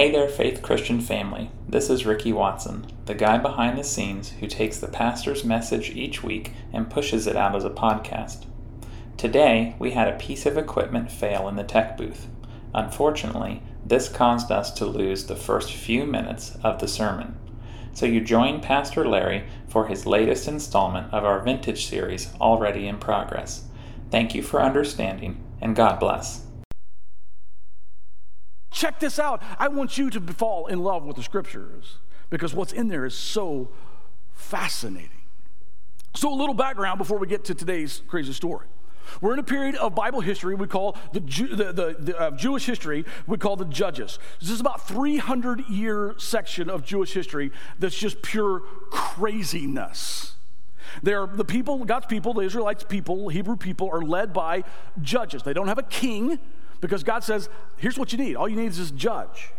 Hey there, Faith Christian family. This is Ricky Watson, the guy behind the scenes who takes the pastor's message each week and pushes it out as a podcast. Today, we had a piece of equipment fail in the tech booth. Unfortunately, this caused us to lose the first few minutes of the sermon. So you join Pastor Larry for his latest installment of our vintage series already in progress. Thank you for understanding, and God bless. Check this out. I want you to fall in love with the scriptures because what's in there is so fascinating. So, a little background before we get to today's crazy story. We're in a period of Bible history we call the, the, the, the uh, Jewish history we call the Judges. This is about 300 year section of Jewish history that's just pure craziness. They're the people, God's people, the Israelites people, Hebrew people are led by judges. They don't have a king because God says, here's what you need. All you need is this judge.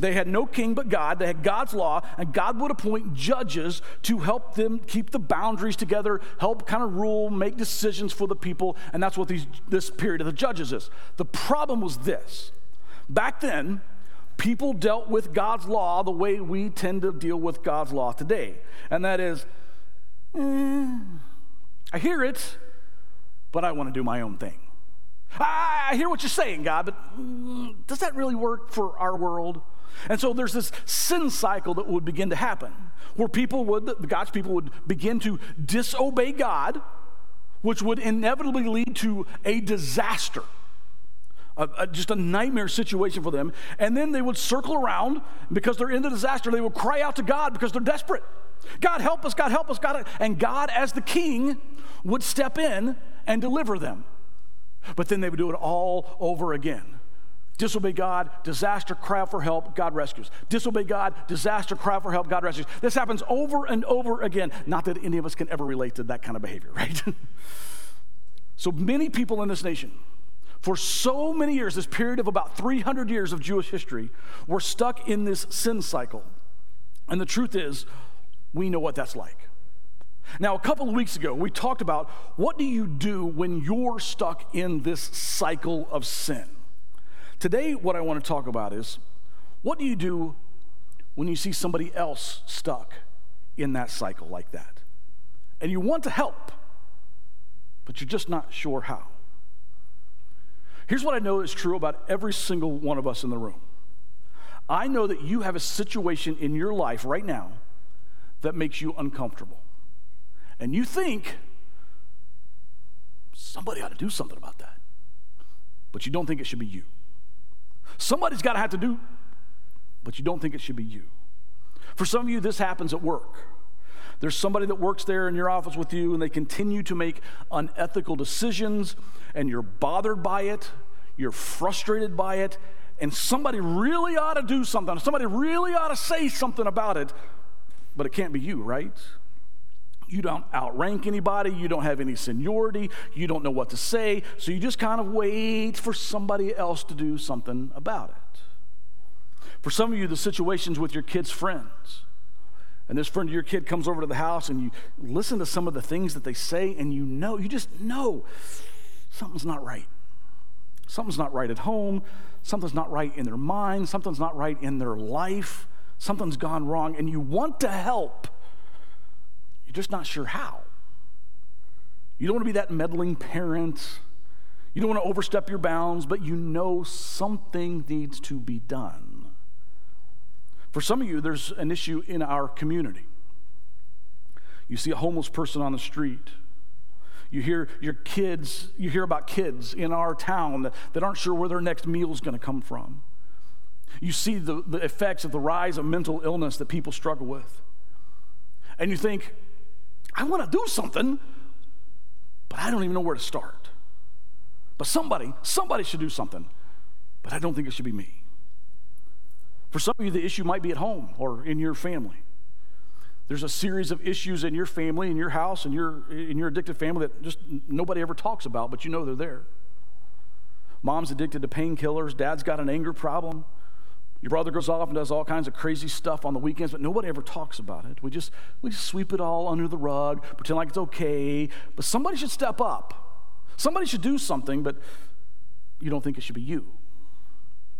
They had no king but God. They had God's law, and God would appoint judges to help them keep the boundaries together, help kind of rule, make decisions for the people, and that's what these, this period of the judges is. The problem was this back then, people dealt with God's law the way we tend to deal with God's law today, and that is, eh, I hear it, but I want to do my own thing. I, hear what you're saying, God, but mm, does that really work for our world? And so there's this sin cycle that would begin to happen where people would, God's people would begin to disobey God, which would inevitably lead to a disaster. A, a, just a nightmare situation for them. And then they would circle around because they're in the disaster. They would cry out to God because they're desperate. God, help us, God, help us, God. And God, as the king, would step in and deliver them. But then they would do it all over again. Disobey God, disaster, cry for help, God rescues. Disobey God, disaster, cry for help, God rescues. This happens over and over again. Not that any of us can ever relate to that kind of behavior, right? so many people in this nation, for so many years, this period of about 300 years of Jewish history, were stuck in this sin cycle. And the truth is, we know what that's like. Now, a couple of weeks ago, we talked about what do you do when you're stuck in this cycle of sin? Today, what I want to talk about is what do you do when you see somebody else stuck in that cycle like that? And you want to help, but you're just not sure how. Here's what I know is true about every single one of us in the room I know that you have a situation in your life right now that makes you uncomfortable. And you think somebody ought to do something about that, but you don't think it should be you. Somebody's got to have to do, but you don't think it should be you. For some of you, this happens at work. There's somebody that works there in your office with you, and they continue to make unethical decisions, and you're bothered by it, you're frustrated by it, and somebody really ought to do something. Somebody really ought to say something about it, but it can't be you, right? You don't outrank anybody. You don't have any seniority. You don't know what to say. So you just kind of wait for somebody else to do something about it. For some of you, the situation's with your kids' friends. And this friend of your kid comes over to the house and you listen to some of the things that they say, and you know, you just know something's not right. Something's not right at home. Something's not right in their mind. Something's not right in their life. Something's gone wrong, and you want to help you're just not sure how. You don't want to be that meddling parent. You don't want to overstep your bounds, but you know something needs to be done. For some of you, there's an issue in our community. You see a homeless person on the street. You hear your kids, you hear about kids in our town that, that aren't sure where their next meal is going to come from. You see the, the effects of the rise of mental illness that people struggle with. And you think, I want to do something, but I don't even know where to start. But somebody, somebody should do something, but I don't think it should be me. For some of you, the issue might be at home or in your family. There's a series of issues in your family, in your house, in your, in your addicted family that just nobody ever talks about, but you know they're there. Mom's addicted to painkillers. Dad's got an anger problem. Your brother goes off and does all kinds of crazy stuff on the weekends, but nobody ever talks about it. We just, we just sweep it all under the rug, pretend like it's okay. But somebody should step up. Somebody should do something, but you don't think it should be you.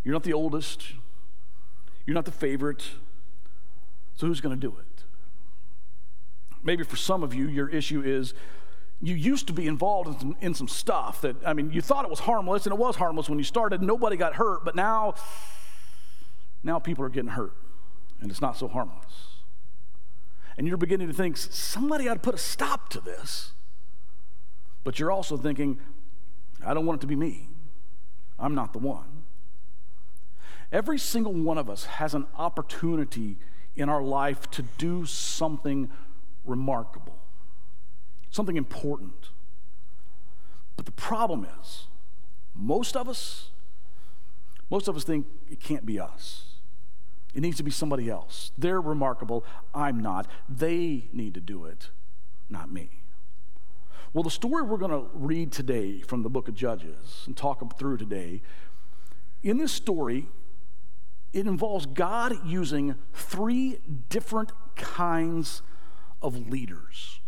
You're not the oldest. You're not the favorite. So who's going to do it? Maybe for some of you, your issue is you used to be involved in some, in some, stuff that, I mean, you thought it was harmless, and it was harmless when you started. Nobody got hurt, but now, now people are getting hurt, and it's not so harmless. And you're beginning to think somebody ought to put a stop to this. But you're also thinking, I don't want it to be me. I'm not the one. Every single one of us has an opportunity in our life to do something remarkable, something important. But the problem is, most of us, most of us think it can't be us. It needs to be somebody else. They're remarkable. I'm not. They need to do it, not me. Well, the story we're going to read today from the book of Judges and talk through today, in this story, it involves God using three different kinds of leaders,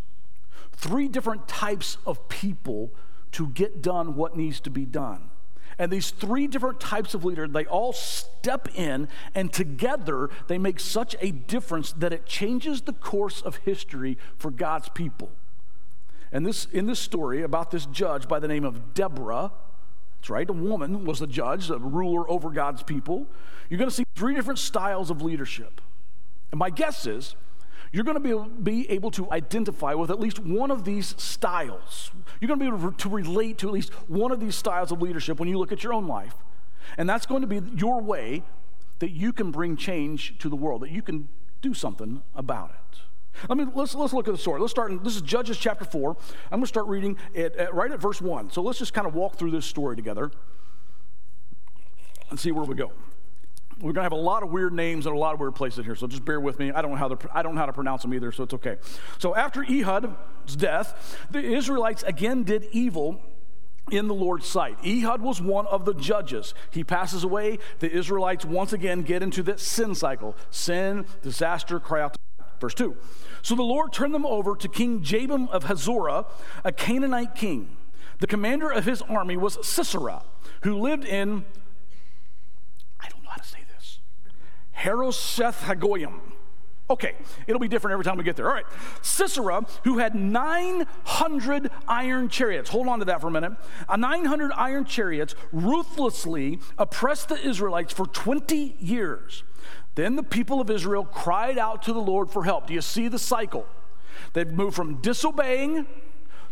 three different types of people to get done what needs to be done. And these three different types of leader, they all step in, and together they make such a difference that it changes the course of history for God's people. And this, in this story about this judge by the name of Deborah, that's right, a woman was the judge, a ruler over God's people. You're going to see three different styles of leadership. And my guess is you're going to be, be able to identify with at least one of these styles. You're going to be able to relate to at least one of these styles of leadership when you look at your own life. And that's going to be your way that you can bring change to the world, that you can do something about it. Let me let's let's look at the story. Let's start. In, this is Judges chapter four. I'm going to start reading it at, right at verse one. So let's just kind of walk through this story together and see where we go. We're going to have a lot of weird names and a lot of weird places here, so just bear with me. I don't know how to, I don't know how to pronounce them either, so it's okay. So after Ehud's death, the Israelites again did evil in the Lord's sight. Ehud was one of the judges. He passes away. The Israelites once again get into that sin cycle sin, disaster, cry out. Verse 2. So the Lord turned them over to King Jabin of Hazorah, a Canaanite king. The commander of his army was Sisera, who lived in Harosheth Hagoyim. Okay, it'll be different every time we get there. All right. Sisera, who had 900 iron chariots, hold on to that for a minute. A 900 iron chariots ruthlessly oppressed the Israelites for 20 years. Then the people of Israel cried out to the Lord for help. Do you see the cycle? They've moved from disobeying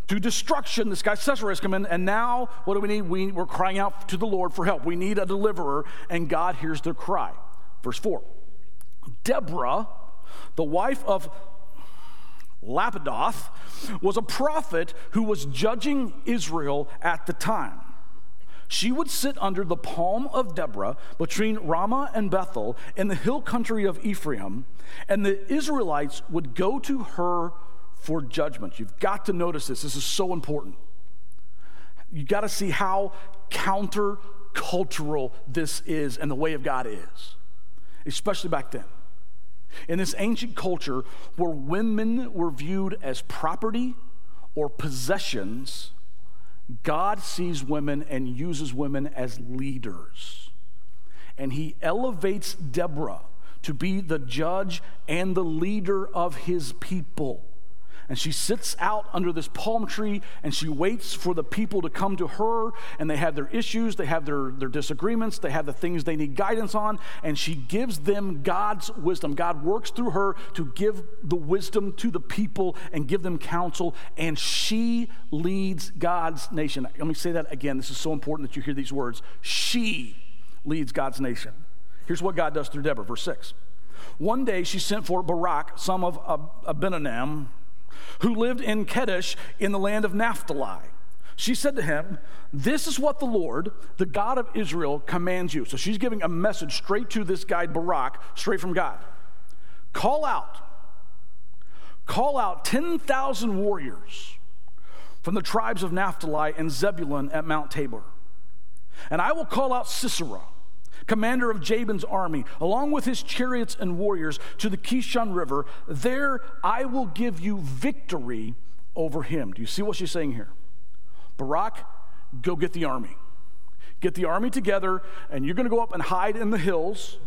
to destruction. This guy Sisera has come in, and now what do we need? We, we're crying out to the Lord for help. We need a deliverer, and God hears their cry. Verse 4 Deborah, the wife of Lapidoth, was a prophet who was judging Israel at the time. She would sit under the palm of Deborah between Ramah and Bethel in the hill country of Ephraim, and the Israelites would go to her for judgment. You've got to notice this. This is so important. You've got to see how countercultural this is and the way of God is especially back then. In this ancient culture where women were viewed as property or possessions, God sees women and uses women as leaders. And he elevates Deborah to be the judge and the leader of his people and she sits out under this palm tree and she waits for the people to come to her and they have their issues they have their, their disagreements they have the things they need guidance on and she gives them god's wisdom. God works through her to give the wisdom to the people and give them counsel and she leads god's nation. Let me say that again. This is so important that you hear these words. She leads god's nation. Here's what god does through deborah. Verse 6 one day she sent for Barak, son of Abinadab, who lived in Kedesh in the land of Naphtali. She said to him, This is what the Lord, the God of Israel, commands you. So she's giving a message straight to this guy, Barak, straight from God. Call out Call out 10,000 warriors from the tribes of Naphtali and Zebulun at Mount Tabor. And I will call out Sisera, commander of Jabin's army, along with his chariots and warriors, to the Kishon River. There I will give you victory over him. Do you see what she's saying here? Barak, go get the army. Get the army together, and you're going to go up and hide in the hills.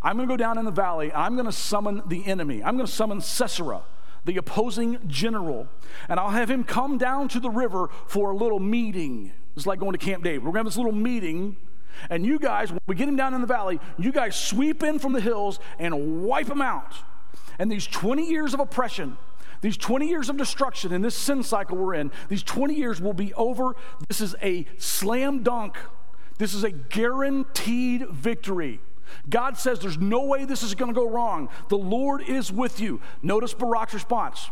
I'm going to go down in the valley, I'm going to summon the enemy. I'm going to summon Sisera, the opposing general, and I'll have him come down to the river for a little meeting. It's like going to Camp David. We're going to have this little meeting, and you guys, when we get him down in the valley, you guys sweep in from the hills and wipe him out. And these 20 years of oppression, these 20 years of destruction in this sin cycle we're in, these 20 years will be over. This is a slam dunk. This is a guaranteed victory. God says there's no way this is going to go wrong. The Lord is with you. Notice Barak's response.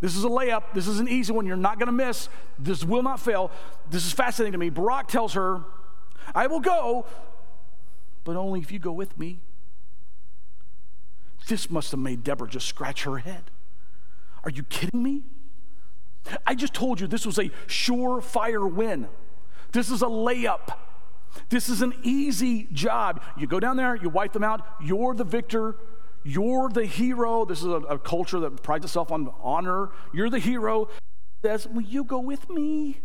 This is a layup. This is an easy one. You're not going to miss. This will not fail. This is fascinating to me. Barak tells her, I will go, but only if you go with me. This must have made Deborah just scratch her head. Are you kidding me? I just told you this was a surefire win. This is a layup. This is an easy job. You go down there, you wipe them out, you're the victor, you're the hero. This is a, a culture that prides itself on honor. You're the hero. Says, Will you go with me?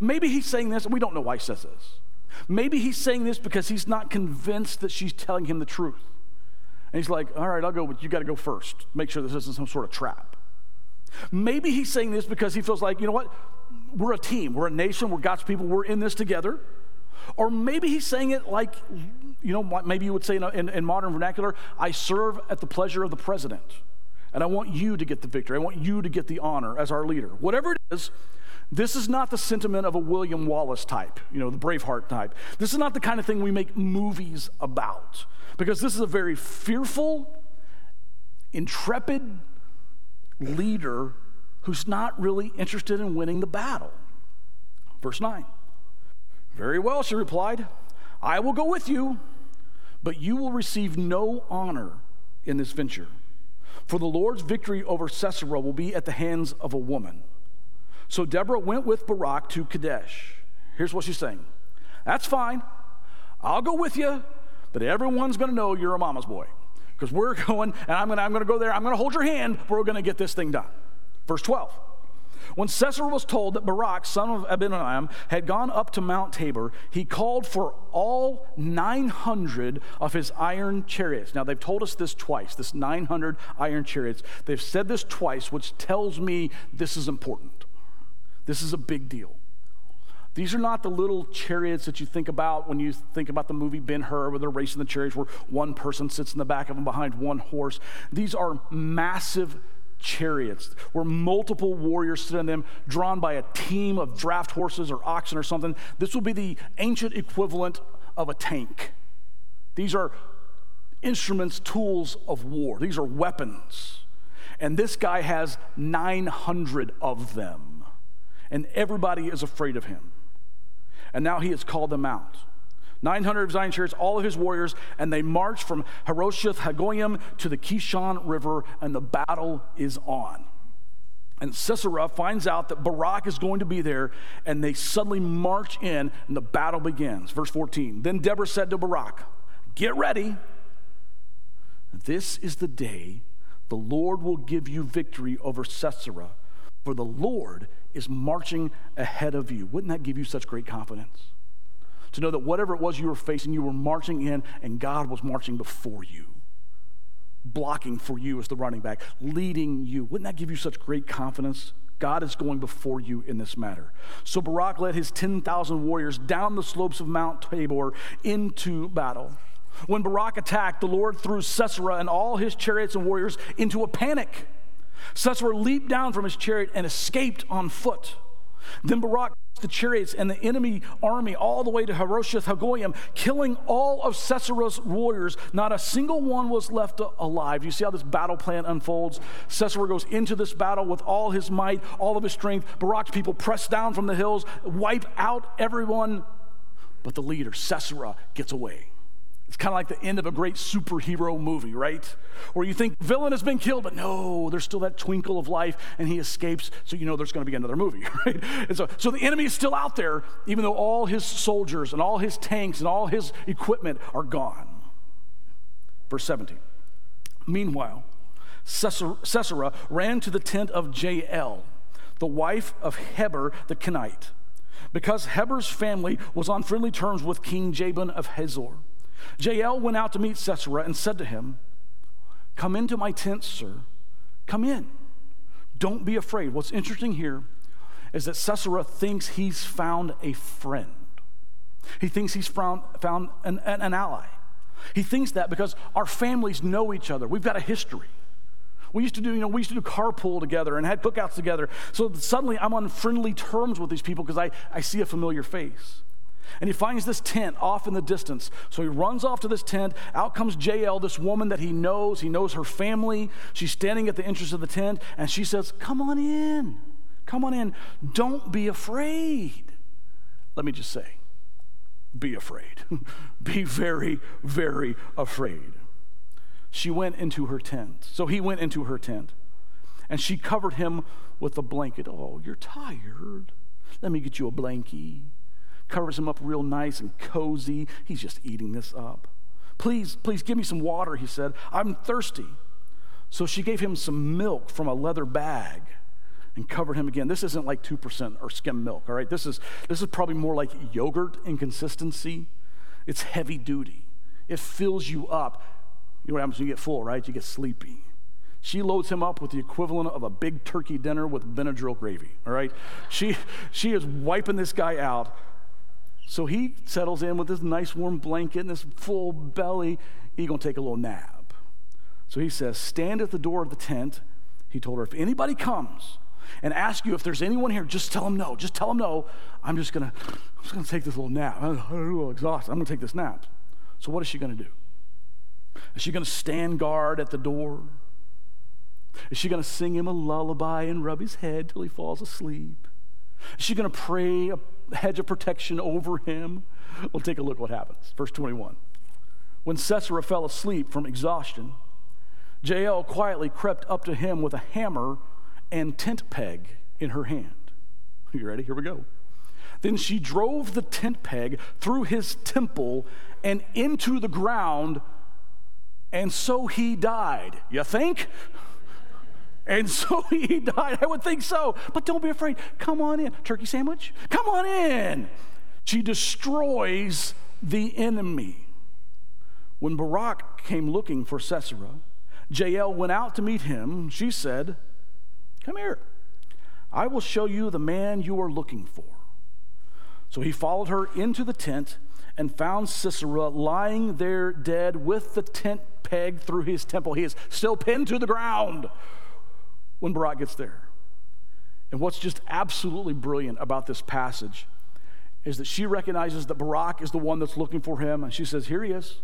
Maybe he's saying this, and we don't know why he says this. Maybe he's saying this because he's not convinced that she's telling him the truth. And he's like, All right, I'll go, but you got to go first. Make sure this isn't some sort of trap. Maybe he's saying this because he feels like, you know what? We're a team, we're a nation, we're God's people, we're in this together. Or maybe he's saying it like, you know, maybe you would say in, in, in, modern vernacular, I serve at the pleasure of the president. And I want you to get the victory. I want you to get the honor as our leader. Whatever it is, this is not the sentiment of a William Wallace type, you know, the Braveheart type. This is not the kind of thing we make movies about. Because this is a very fearful, intrepid leader who's not really interested in winning the battle. Verse 9. Very well, she replied. I will go with you, but you will receive no honor in this venture. For the Lord's victory over Sisera will be at the hands of a woman. So Deborah went with Barak to Kedesh. Here's what she's saying That's fine. I'll go with you, but everyone's going to know you're a mama's boy. Because we're going, and I'm going to go there. I'm going to hold your hand. We're going to get this thing done. Verse 12. When Sisera was told that Barak, son of Abinoam, had gone up to Mount Tabor, he called for all 900 of his iron chariots. Now, they've told us this twice, this 900 iron chariots. They've said this twice, which tells me this is important. This is a big deal. These are not the little chariots that you think about when you think about the movie Ben Hur, where they're racing the chariots, where one person sits in the back of them behind one horse. These are massive chariots where multiple warriors sit in them, drawn by a team of draft horses or oxen or something. This will be the ancient equivalent of a tank. These are instruments, tools of war, these are weapons. And this guy has 900 of them, and everybody is afraid of him. And now he has called them out. 900 of Zion chariots, all of his warriors, and they march from Harosheth Hagoyim to the Kishon River, and the battle is on. And Sisera finds out that Barak is going to be there, and they suddenly march in, and the battle begins. Verse 14 Then Deborah said to Barak, Get ready. This is the day the Lord will give you victory over Sisera, for the Lord is marching ahead of you. Wouldn't that give you such great confidence? to know that whatever it was you were facing, you were marching in and God was marching before you, blocking for you as the running back, leading you. Wouldn't that give you such great confidence? God is going before you in this matter. So Barak led his 10,000 warriors down the slopes of Mount Tabor into battle. When Barak attacked, the Lord threw Sisera and all his chariots and warriors into a panic. Sisera leaped down from his chariot and escaped on foot. Then Barak the chariots and the enemy army all the way to Harosheth Hagoyim, killing all of Sisera's warriors. Not a single one was left alive. You see how this battle plan unfolds? Sisera goes into this battle with all his might, all of his strength. Barak's people press down from the hills, wipe out everyone. But the leader, Sisera, gets away. It's kind of like the end of a great superhero movie, right? Where you think villain has been killed, but no, there's still that twinkle of life and he escapes, so you know there's going to be another movie, right? And so, so the enemy is still out there, even though all his soldiers and all his tanks and all his equipment are gone. Verse 17. Meanwhile, Sisera ran to the tent of Jael, the wife of Heber the Kenite, because Heber's family was on friendly terms with King Jabin of Hazor. Jael went out to meet Sisera and said to him, Come into my tent, sir. Come in. Don't be afraid. What's interesting here is that Sisera thinks he's found a friend. He thinks he's found, found an, an, an ally. He thinks that because our families know each other. We've got a history. We used to do, you know, we used to do carpool together and had cookouts together. So suddenly I'm on friendly terms with these people because I, I see a familiar face. And he finds this tent off in the distance. So he runs off to this tent. Out comes Jael, this woman that he knows. He knows her family. She's standing at the entrance of the tent, and she says, Come on in. Come on in. Don't be afraid. Let me just say, be afraid. be very, very afraid. She went into her tent. So he went into her tent, and she covered him with a blanket. Oh, you're tired. Let me get you a blankie covers him up real nice and cozy. He's just eating this up. Please, please give me some water, he said. I'm thirsty. So she gave him some milk from a leather bag and covered him again. This isn't like 2% or skim milk, all right? This is, this is probably more like yogurt in consistency. It's heavy duty, it fills you up. You know what happens when you get full, right? You get sleepy. She loads him up with the equivalent of a big turkey dinner with Benadryl gravy, all right? She, she is wiping this guy out so he settles in with this nice warm blanket and this full belly. He's going to take a little nap. So he says, Stand at the door of the tent. He told her, If anybody comes and asks you if there's anyone here, just tell them no. Just tell them no. I'm just to I'm just to take this little nap. I'm a little exhausted. I'm to take this nap. So what is she to do? Is she to stand guard at the door? Is she to sing him a lullaby and rub his head till he falls asleep? Is she to pray a hedge of protection over him? We'll take a look what happens. Verse 21. When Sisera fell asleep from exhaustion, Jael quietly crept up to him with a hammer and tent peg in her hand. You ready? Here we go. Then she drove the tent peg through his temple and into the ground, and so he died. You think? And so he died. I would think so. But don't be afraid. Come on in. Turkey sandwich? Come on in. She destroys the enemy. When Barak came looking for Sisera, Jael went out to meet him. She said, Come here. I will show you the man you are looking for. So he followed her into the tent and found Sisera lying there dead with the tent peg through his temple. He is still pinned to the ground when Barak gets there. And what's just absolutely brilliant about this passage is that she recognizes that Barak is the one that's looking for him. And she says, Here he is.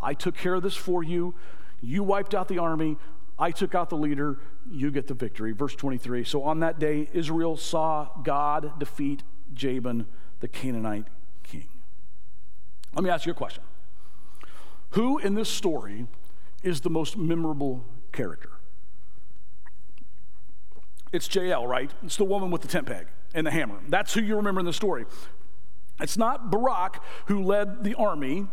I took care of this for you. You wiped out the army. I took out the leader. You get the victory. Verse 23. So on that day, Israel saw God defeat Jabin, the Canaanite king. Let me ask you a question Who in this story is the most memorable character? It's Jael, right? It's the woman with the tent peg and the hammer. That's who you remember in the story. It's not Barak who led the army.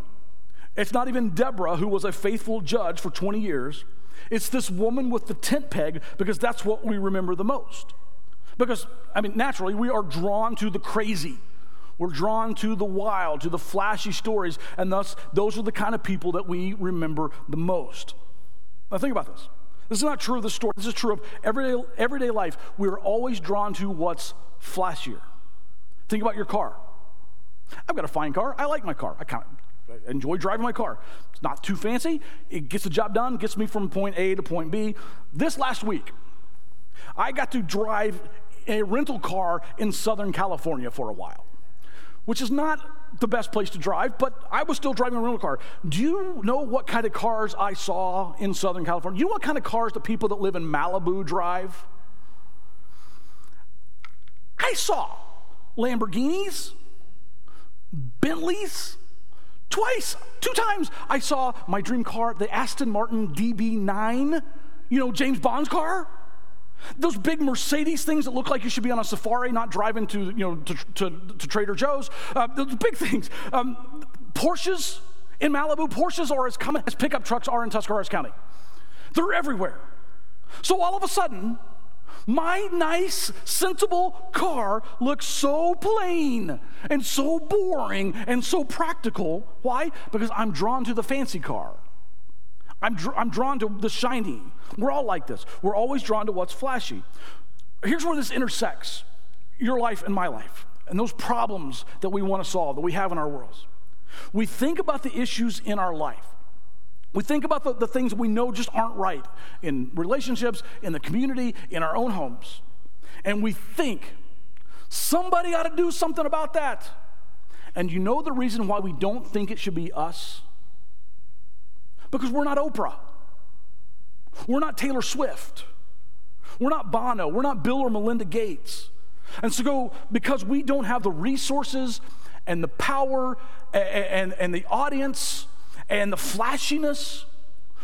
It's not even Deborah who was a faithful judge for 20 years. It's this woman with the tent peg because that's what we remember the most. Because, I mean, naturally, we are drawn to the crazy. We're drawn to the wild, to the flashy stories, and thus, those are the kind of people that we remember the most. Now, think about this. This is not true of the story. This is true of everyday, everyday life. We're always drawn to what's flashier. Think about your car. I've got a fine car. I like my car. I kind of enjoy driving my car. It's not too fancy. It gets the job done, gets me from point A to point B. This last week, I got to drive a rental car in Southern California for a while, which is not the best place to drive, but I was still driving a rental car. Do you know what kind of cars I saw in Southern California? You know what kind of cars the people that live in Malibu drive? I saw Lamborghinis, Bentleys, twice, two times, I saw my dream car, the Aston Martin DB9, you know, James Bond's car. Those big Mercedes things that look like you should be on a safari, not driving to, you know, to, to, to Trader Joe's. Uh, those big things. Um, Porsches in Malibu, Porsches are as common as pickup trucks are in Tuscarawas County. They're everywhere. So all of a sudden, my nice, sensible car looks so plain and so boring and so practical. Why? Because I'm drawn to the fancy car. I'm, dr- I'm drawn to the shiny. We're all like this. We're always drawn to what's flashy. Here's where this intersects your life and my life, and those problems that we want to solve, that we have in our worlds. We think about the issues in our life. We think about the, the things we know just aren't right in relationships, in the community, in our own homes. And we think somebody ought to do something about that. And you know the reason why we don't think it should be us? Because we're not Oprah. We're not Taylor Swift. We're not Bono. We're not Bill or Melinda Gates. And so, go, because we don't have the resources and the power and, and, and the audience and the flashiness,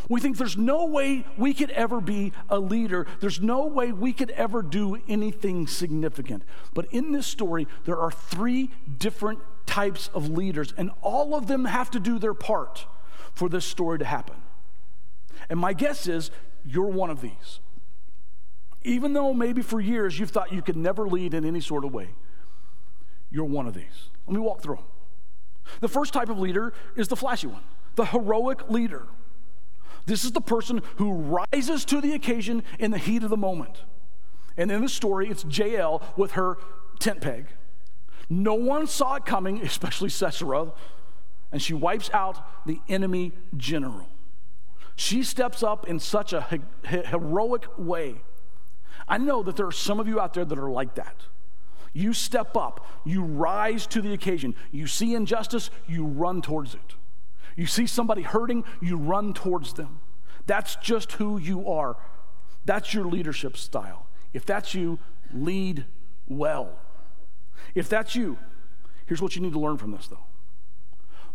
we think there's no way we could ever be a leader. There's no way we could ever do anything significant. But in this story, there are three different types of leaders, and all of them have to do their part for this story to happen. And my guess is you're one of these. Even though maybe for years you've thought you could never lead in any sort of way, you're one of these. Let me walk through them. The first type of leader is the flashy one, the heroic leader. This is the person who rises to the occasion in the heat of the moment. And in the story, it's Jael with her tent peg. No one saw it coming, especially Sisera, and she wipes out the enemy general. She steps up in such a he- heroic way. I know that there are some of you out there that are like that. You step up, you rise to the occasion. You see injustice, you run towards it. You see somebody hurting, you run towards them. That's just who you are. That's your leadership style. If that's you, lead well. If that's you, here's what you need to learn from this though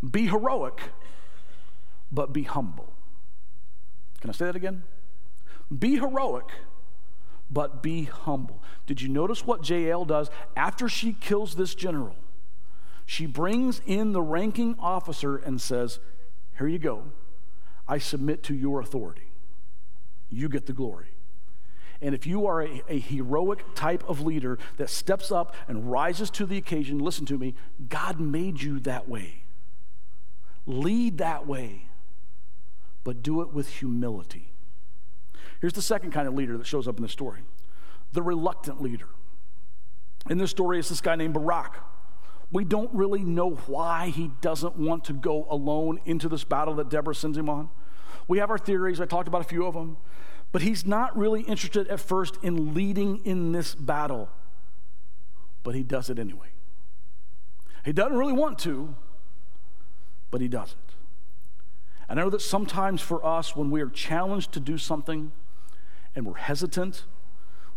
be heroic, but be humble. Can I say that again? Be heroic, but be humble. Did you notice what Jael does after she kills this general? She brings in the ranking officer and says, Here you go. I submit to your authority. You get the glory. And if you are a, a, heroic type of leader that steps up and rises to the occasion, listen to me, God made you that way. Lead that way but do it with humility. Here's the second kind of leader that shows up in the story the reluctant leader. In this story, it's this guy named Barak. We don't really know why he doesn't want to go alone into this battle that Deborah sends him on. We have our theories, I talked about a few of them, but he's not really interested at first in leading in this battle, but he does it anyway. He doesn't really want to, but he does it. And I know that sometimes for us, when we are challenged to do something and we're hesitant,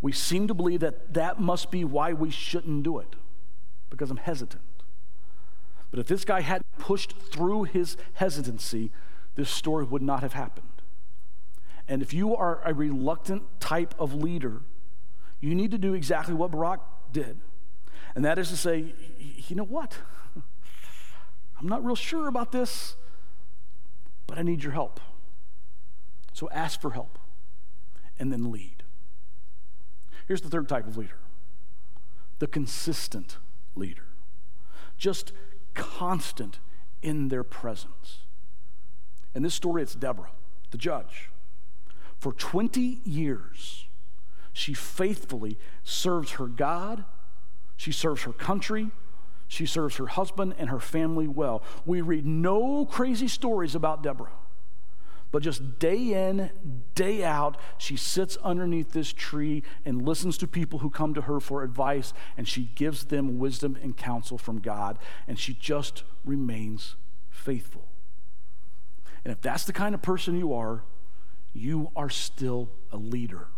we seem to believe that that must be why we shouldn't do it, because I'm hesitant. But if this guy hadn't pushed through his hesitancy, this story would not have happened. And if you are a reluctant type of leader, you need to do exactly what Barak did. And that is to say, you know what? I'm not real sure about this but I need your help. So ask for help and then lead. Here's the third type of leader the consistent leader, just constant in their presence. In this story, it's Deborah, the judge. For 20 years, she faithfully serves her God, she serves her country, she serves her husband and her family well. We read no crazy stories about Deborah, but just day in, day out, she sits underneath this tree and listens to people who come to her for advice, and she gives them wisdom and counsel from God, and she just remains faithful. And if that's the kind of person you are, you are still a leader.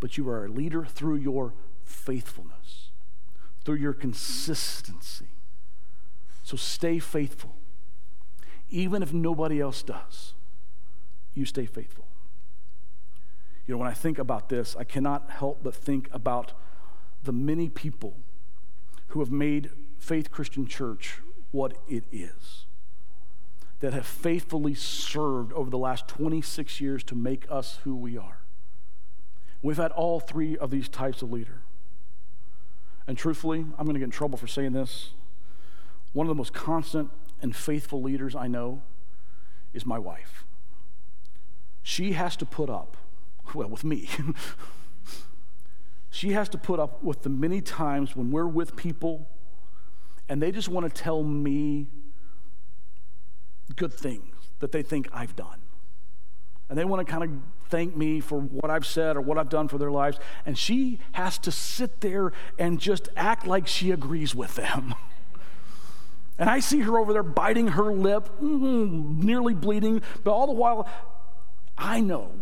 But you are a leader through your faithfulness through your consistency. So stay faithful even if nobody else does, you stay faithful. You know, when I think about this, I cannot help but think about the many people who have made Faith Christian Church what it is, that have faithfully served over the last 26 years to make us who we are. We've had all three of these types of leader. And truthfully, I'm going to get in trouble for saying this. One of the most constant and faithful leaders I know is my wife. She has to put up, well, with me. she has to put up with the many times when we're with people and they just want to tell me good things that they think I've done. And they want to kind of thank me for what I've said or what I've done for their lives. And she has to sit there and just act like she agrees with them. And I see her over there biting her lip, mm, nearly bleeding, but all the while, I know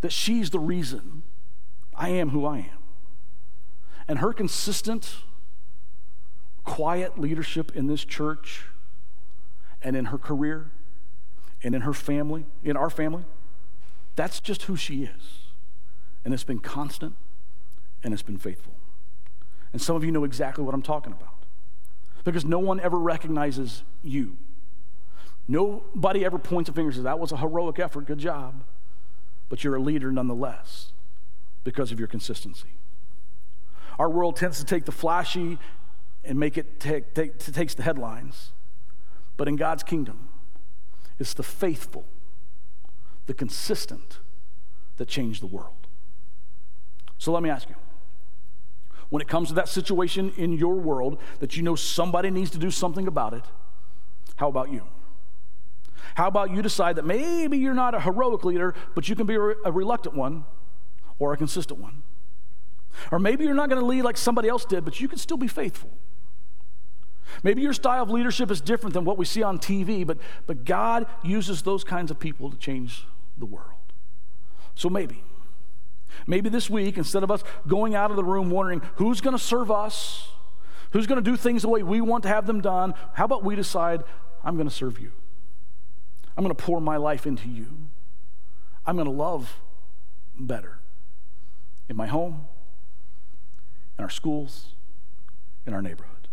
that she's the reason I am who I am. And her consistent, quiet leadership in this church and in her career and in her family, in our family, that's just who she is. And it's been constant and it's been faithful. And some of you know exactly what I'm talking about because no one ever recognizes you. Nobody ever points a finger and says, That was a heroic effort, good job. But you're a leader nonetheless because of your consistency. Our world tends to take the flashy and make it take, take, takes the headlines. But in God's kingdom, it's the faithful, the consistent that change the world. So let me ask you when it comes to that situation in your world that you know somebody needs to do something about it, how about you? How about you decide that maybe you're not a heroic leader, but you can be a reluctant one or a consistent one? Or maybe you're not going to lead like somebody else did, but you can still be faithful. Maybe your style of leadership is different than what we see on TV, but, but God uses those kinds of people to change the world. So maybe Maybe this week, instead of us going out of the room wondering who's going to serve us, who's going to do things the way we want to have them done, how about we decide, I'm going to serve you? I'm going to pour my life into you. I'm going to love better in my home, in our schools, in our neighborhood.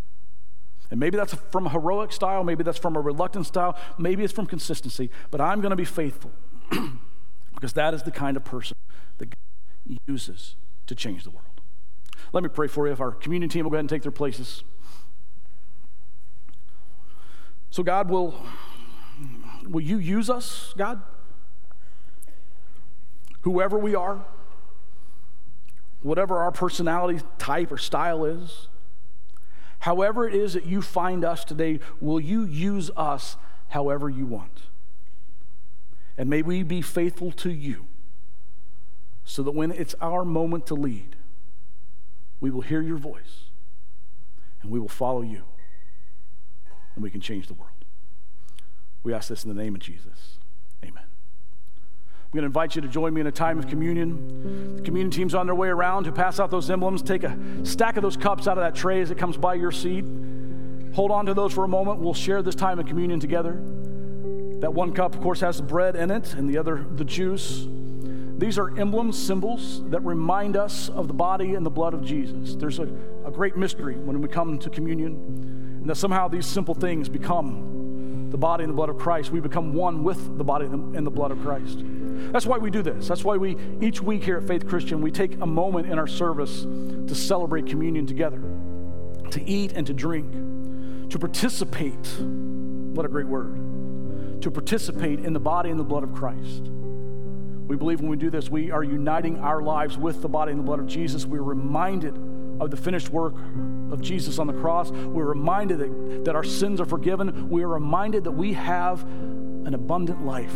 And maybe that's from a heroic style, maybe that's from a reluctant style, maybe it's from consistency, but I'm going to be faithful because that is the kind of person that God uses to change the world. Let me pray for you. If our communion team will go ahead and take their places. So, God, will, will you use us, God? Whoever we are, whatever our personality type or style is, however it is that you find us today, will you use us however you want? And may we be faithful to you so that when it's our moment to lead, we will hear your voice and we will follow you and we can change the world. We ask this in the name of Jesus. Amen. I'm going to invite you to join me in a time of communion. The communion team's on their way around to pass out those emblems. Take a stack of those cups out of that tray as it comes by your seat. Hold on to those for a moment. We'll share this time of communion together. That one cup, of course, has bread in it, and the other, the juice. These are emblems, symbols that remind us of the body and the blood of Jesus. There's a, a great mystery when we come to communion, and that somehow these simple things become the body and the blood of Christ. We become one with the body and the blood of Christ. That's why we do this. That's why we, each week here at Faith Christian, we take a moment in our service to celebrate communion together, to eat and to drink, to participate. What a great word. To participate in the body and the blood of Christ. We believe when we do this, we are uniting our lives with the body and the blood of Jesus. We're reminded of the finished work of Jesus on the cross. We're reminded that, that our sins are forgiven. We are reminded that we have an abundant life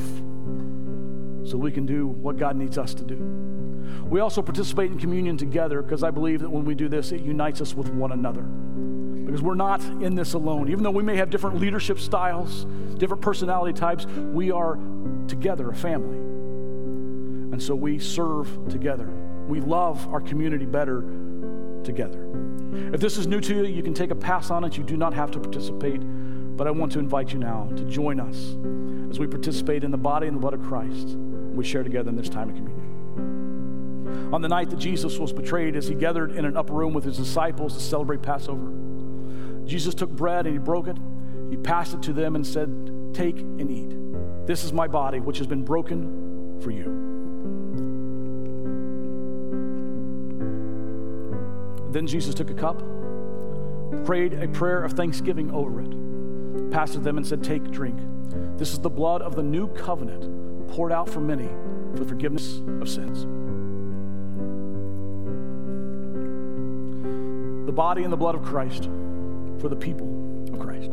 so we can do what God needs us to do. We also participate in communion together because I believe that when we do this, it unites us with one another. Because we're not in this alone. Even though we may have different leadership styles, different personality types, we are together a family. And so we serve together. We love our community better together. If this is new to you, you can take a pass on it. You do not have to participate. But I want to invite you now to join us as we participate in the body and the blood of Christ. We share together in this time of communion. On the night that Jesus was betrayed, as he gathered in an upper room with his disciples to celebrate Passover, Jesus took bread and he broke it. He passed it to them and said, Take and eat. This is my body, which has been broken for you. Then Jesus took a cup, prayed a prayer of thanksgiving over it, passed it to them, and said, Take, drink. This is the blood of the new covenant poured out for many for forgiveness of sins. The body and the blood of Christ for the people of Christ.